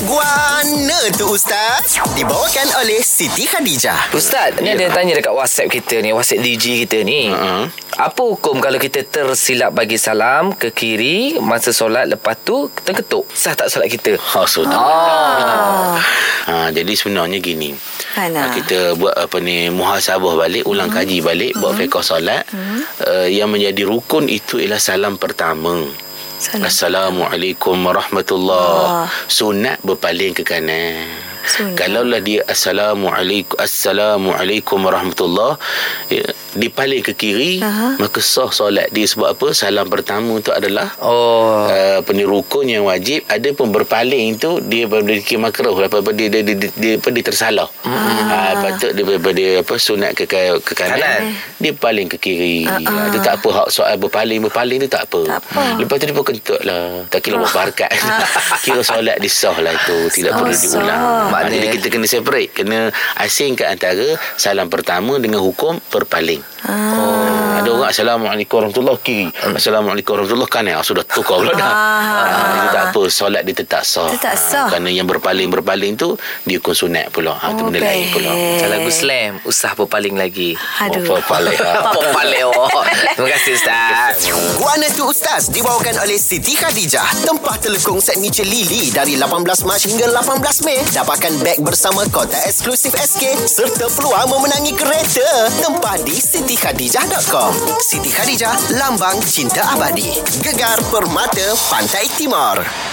Guana tu Ustaz Dibawakan oleh Siti Khadijah Ustaz, ni ada yang tanya dekat WhatsApp kita ni, WhatsApp DJ kita ni. Ha. Apa hukum kalau kita tersilap bagi salam ke kiri masa solat lepas tu terketuk? Sah tak solat kita? Ha, sudah. Ah. Ha, jadi sebenarnya gini. Ana. Ha, kita buat apa ni muhasabah balik, ulang kaji balik, buat fiqh solat. Uh, yang menjadi rukun itu ialah salam pertama. Salam. Assalamualaikum warahmatullahi Sunat berpaling ke kanan. Sunat. Kalaulah dia Assalamualaikum Assalamualaikum warahmatullahi ya, Dipaling ke kiri Aha. Maka sah solat dia. Sebab apa? Salam pertama tu adalah Oh. uh, apa ni rukun yang wajib. Ada pun berpaling tu dia berdiri makruh. Apa apa dia dia dia, dia, dia, apa, dia tersalah. Ah. patut dia daripada apa sunat ke ke, ke kanan, Kanan. dia paling ke kiri. Ah, tu tak apa hak soal berpaling. Berpaling tu tak apa, Tak apa. lepas tu dia pun kentut lah. Tak kira buat barakat. Kira solat dia sah lah tu. Tidak perlu diulang. Maknanya- maknanya kita kena separate. Kena asingkan antara salam pertama dengan hukum berpaling Ah. Ada orang Assalamualaikum warahmatullahi kiri Assalamualaikum warahmatullahi kanan ah, Sudah tukar pula dah Ah. ah, Jadi tak apa Solat dia tetap sah Tetap Ah, sah. Kerana yang berpaling-berpaling tu Dia hukum sunat pula ha, Itu Oh, benda lain pula. Kalau lagu slam, usah berpaling lagi. Aduh. Oh, berpaling Berpaling. Oh. Terima kasih Ustaz. Guana tu Ustaz Dibawakan oleh Siti Khadijah Tempah telekung signature Lily Dari 18 Mac hingga 18 Mei Dapatkan beg bersama kotak eksklusif SK Serta peluang memenangi kereta Tempah di sitikhadijah.com Siti Khadijah Lambang cinta abadi. Gegar Permata Pantai Timur